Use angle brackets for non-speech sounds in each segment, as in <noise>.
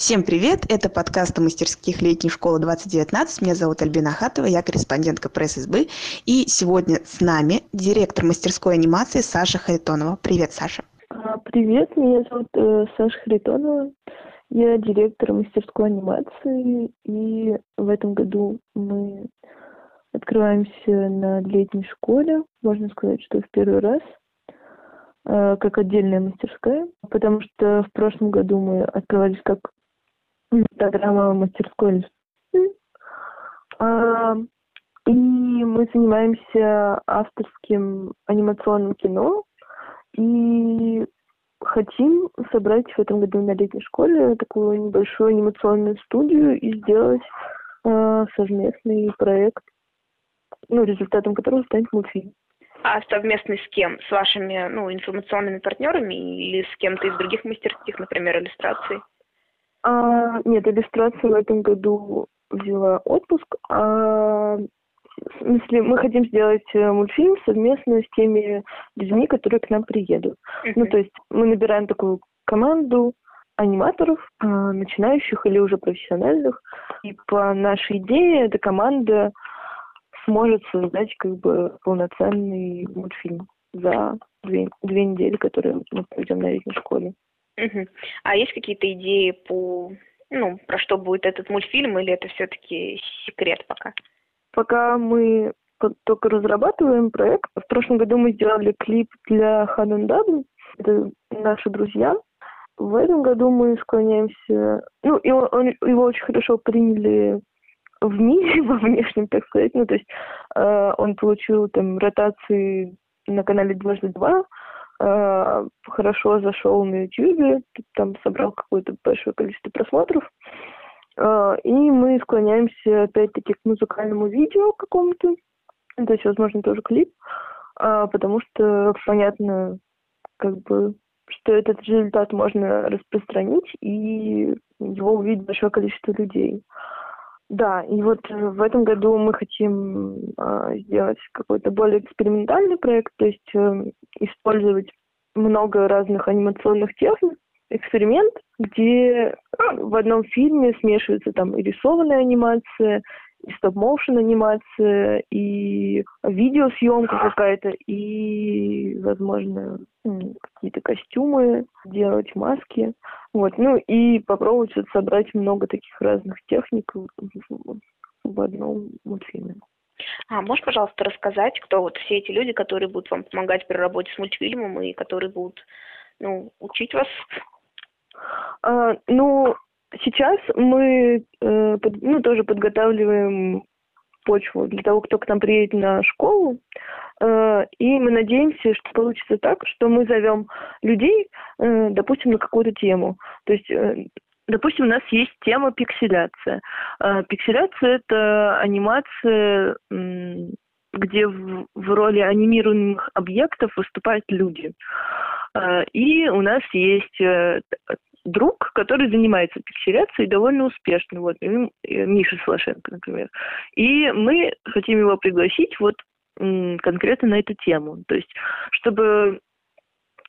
Всем привет! Это подкаст о мастерских летней школы 2019. Меня зовут Альбина Хатова, я корреспондентка пресс-СБ. И сегодня с нами директор мастерской анимации Саша Харитонова. Привет, Саша. А, привет, меня зовут э, Саша Харитонова. Я директор мастерской анимации, и в этом году мы открываемся на летней школе. Можно сказать, что в первый раз э, как отдельная мастерская, потому что в прошлом году мы открывались как программа мастерской а, и мы занимаемся авторским анимационным кино и хотим собрать в этом году на летней школе такую небольшую анимационную студию и сделать э, совместный проект, ну, результатом которого станет мультфильм. А совместный с кем? С вашими ну, информационными партнерами или с кем-то из других мастерских, например, иллюстраций? А, нет, иллюстрация в этом году взяла отпуск. А, в смысле, мы хотим сделать э, мультфильм совместно с теми людьми, которые к нам приедут. Uh-huh. Ну, то есть мы набираем такую команду аниматоров, а, начинающих или уже профессиональных. И по нашей идее эта команда сможет создать как бы полноценный мультфильм за две, две недели, которые мы проведем на летней школе. Угу. А есть какие-то идеи по, ну, про что будет этот мультфильм, или это все-таки секрет пока? Пока мы только разрабатываем проект. В прошлом году мы сделали клип для Хадендаду. Это наши друзья. В этом году мы склоняемся... Ну, и он, он, его очень хорошо приняли в мире, <laughs> во внешнем, так сказать. Ну, то есть э, он получил там ротации на канале «Дважды два», э, хорошо зашел на YouTube, там собрал какое-то большое количество просмотров. Э, и мы склоняемся опять-таки к музыкальному видео какому-то, то есть, возможно, тоже клип, э, потому что понятно, как бы, что этот результат можно распространить, и его увидит большое количество людей. Да, и вот в этом году мы хотим сделать какой-то более экспериментальный проект, то есть использовать много разных анимационных техник, эксперимент, где в одном фильме смешивается там и рисованная анимация, и стоп-моушен анимация, и видеосъемка <gasps> какая-то, и, возможно, какие-то костюмы, делать маски. Вот, ну и попробовать собрать много таких разных техник в одном мультфильме. А можешь, пожалуйста, рассказать, кто вот все эти люди, которые будут вам помогать при работе с мультфильмом и которые будут ну, учить вас? А, ну, сейчас мы э, под, ну, тоже подготавливаем почву для того, кто к нам приедет на школу. Э, и мы надеемся, что получится так, что мы зовем людей, э, допустим, на какую-то тему. То есть э, Допустим, у нас есть тема пикселяция. Э, пикселяция – это анимация, где в, роли анимированных объектов выступают люди. Э, и у нас есть э, друг, который занимается пикселяцией довольно успешно, вот, Миша Слашенко, например. И мы хотим его пригласить вот конкретно на эту тему. То есть, чтобы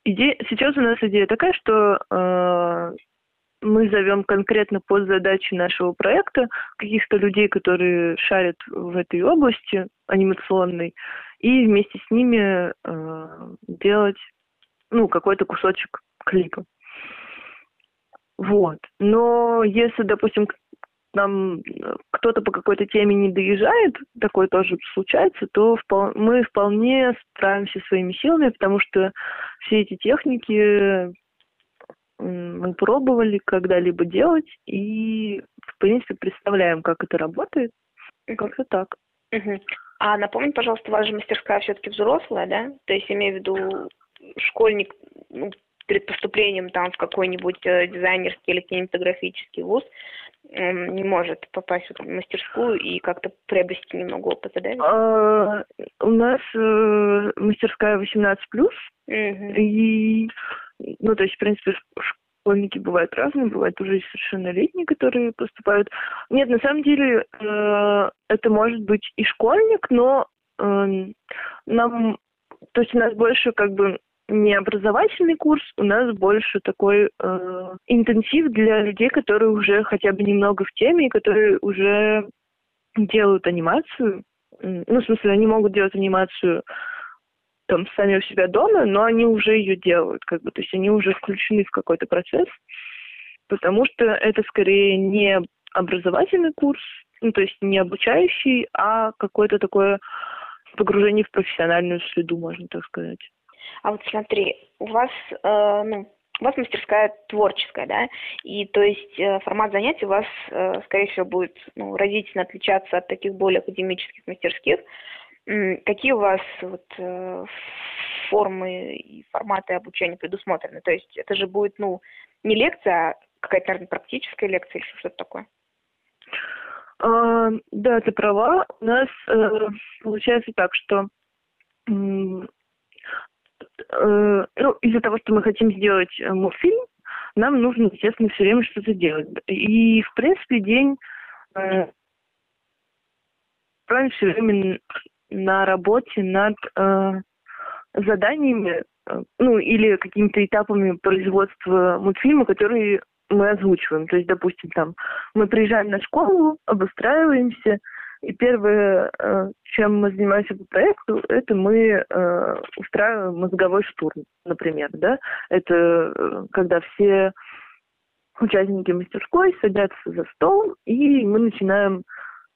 идея... Сейчас у нас идея такая, что э, мы зовем конкретно под задачи нашего проекта каких-то людей, которые шарят в этой области анимационной, и вместе с ними э, делать ну, какой-то кусочек клипа. Вот. Но если, допустим, нам кто-то по какой-то теме не доезжает, такое тоже случается, то впол- мы вполне справимся своими силами, потому что все эти техники мы пробовали когда-либо делать и, в принципе, представляем, как это работает. Как-то так. Угу. А напомни, пожалуйста, ваша мастерская все-таки взрослая, да? То есть, имею в виду, школьник ну, перед поступлением там в какой-нибудь э, дизайнерский или кинематографический вуз э, не может попасть в мастерскую и как-то приобрести немного опыта, да? А, у нас э, мастерская 18+, угу. и ну, то есть, в принципе, школьники бывают разные, бывают уже совершеннолетние, которые поступают. Нет, на самом деле, э, это может быть и школьник, но э, нам, то есть у нас больше как бы не образовательный курс, у нас больше такой э, интенсив для людей, которые уже хотя бы немного в теме и которые уже делают анимацию. Ну, в смысле, они могут делать анимацию там сами у себя дома, но они уже ее делают, как бы, то есть они уже включены в какой-то процесс, потому что это скорее не образовательный курс, ну, то есть не обучающий, а какое-то такое погружение в профессиональную среду, можно так сказать. А вот смотри, у вас, э, ну, у вас мастерская творческая, да, и то есть э, формат занятий у вас, э, скорее всего, будет ну, разительно отличаться от таких более академических мастерских. Какие у вас вот, э, формы и форматы обучения предусмотрены? То есть это же будет, ну, не лекция, а какая-то, наверное, практическая лекция или что-то такое? А, да, ты права. У нас э, получается так, что э, ну, из-за того, что мы хотим сделать э, мультфильм, нам нужно, естественно, все время что-то делать. И, в принципе, день э, все время на работе над э, заданиями, э, ну, или какими-то этапами производства мультфильма, которые мы озвучиваем. То есть, допустим, там мы приезжаем на школу, обустраиваемся, и первое, э, чем мы занимаемся по проекту, это мы э, устраиваем мозговой штурм, например, да. Это э, когда все участники мастерской садятся за стол, и мы начинаем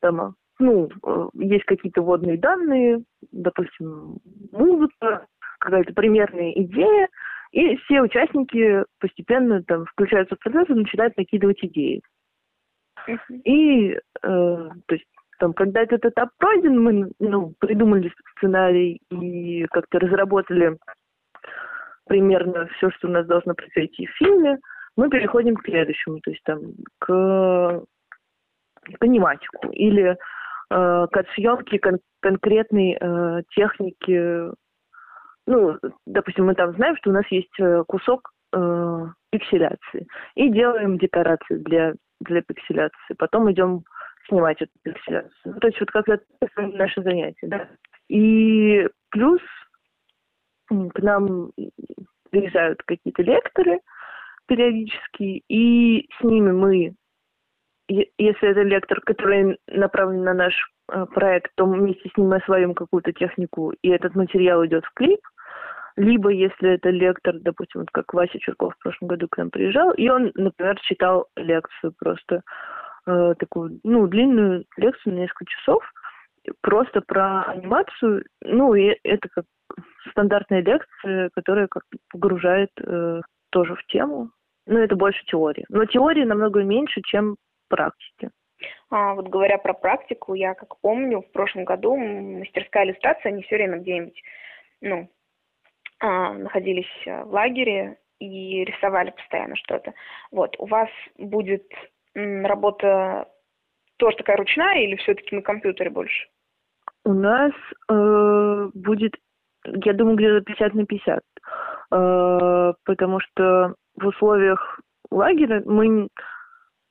там ну, э, есть какие-то водные данные, допустим, музыка, какая-то примерная идея, и все участники постепенно там включаются в процесс и начинают накидывать идеи. И, э, то есть, там, когда этот этап пройден, мы ну, придумали сценарий и как-то разработали примерно все, что у нас должно произойти в фильме, мы переходим к следующему, то есть там к, к аниматику или э, к отсъемке кон- конкретной э, техники. Ну, допустим, мы там знаем, что у нас есть э, кусок э, пикселяции. И делаем декорации для, для пикселяции. Потом идем снимать эту пикселяцию. Ну, то есть вот как это наше занятие, да. И плюс к нам приезжают какие-то лекторы периодически, и с ними мы если это лектор, который направлен на наш э, проект, то вместе с ним мы освоим какую-то технику, и этот материал идет в клип. Либо, если это лектор, допустим, вот как Вася Чурков в прошлом году к нам приезжал, и он, например, читал лекцию просто, э, такую, ну, длинную лекцию на несколько часов, просто про анимацию. Ну, и это как стандартная лекция, которая как погружает э, тоже в тему. Ну, это больше теория. Но теории намного меньше, чем практике. А, вот говоря про практику, я как помню, в прошлом году мастерская иллюстрация, они все время где-нибудь, ну, а, находились в лагере и рисовали постоянно что-то. Вот, у вас будет работа тоже такая ручная или все-таки на компьютере больше? У нас э, будет, я думаю, где-то 50 на 50. Э, потому что в условиях лагеря мы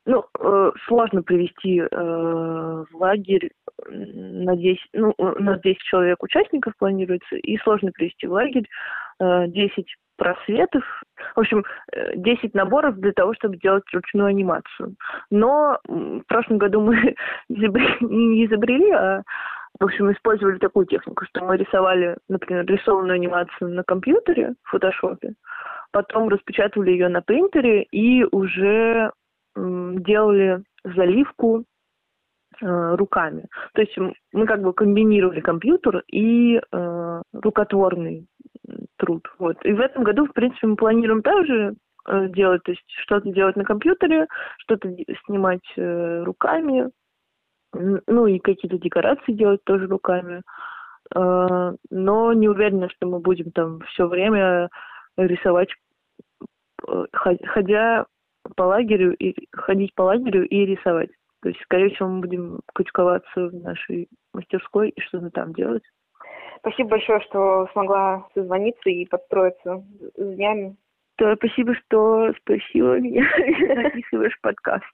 ну, э, сложно привести э, в лагерь на 10, ну, у нас 10 человек участников планируется, и сложно привести в лагерь э, 10 просветов, в общем, 10 э, наборов для того, чтобы сделать ручную анимацию. Но в прошлом году мы <laughs> не изобрели, а в общем, использовали такую технику, что мы рисовали, например, рисованную анимацию на компьютере в фотошопе, потом распечатывали ее на принтере и уже делали заливку э, руками. То есть мы как бы комбинировали компьютер и э, рукотворный труд. Вот. И в этом году, в принципе, мы планируем также э, делать, то есть что-то делать на компьютере, что-то снимать э, руками, ну и какие-то декорации делать тоже руками. Э, но не уверена, что мы будем там все время рисовать, э, ходя по лагерю и ходить по лагерю и рисовать. То есть, скорее всего, мы будем кучковаться в нашей мастерской и что-то там делать. Спасибо большое, что смогла созвониться и подстроиться с днями. Да, спасибо, что спросила меня, <laughs> записываешь подкаст.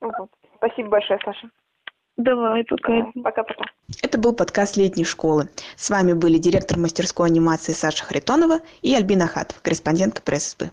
Вот. Спасибо большое, Саша. Давай, пока. Пока-пока. Это был подкаст летней школы. С вами были директор мастерской анимации Саша Харитонова и Альбина Хатова, корреспондентка пресс-СБ.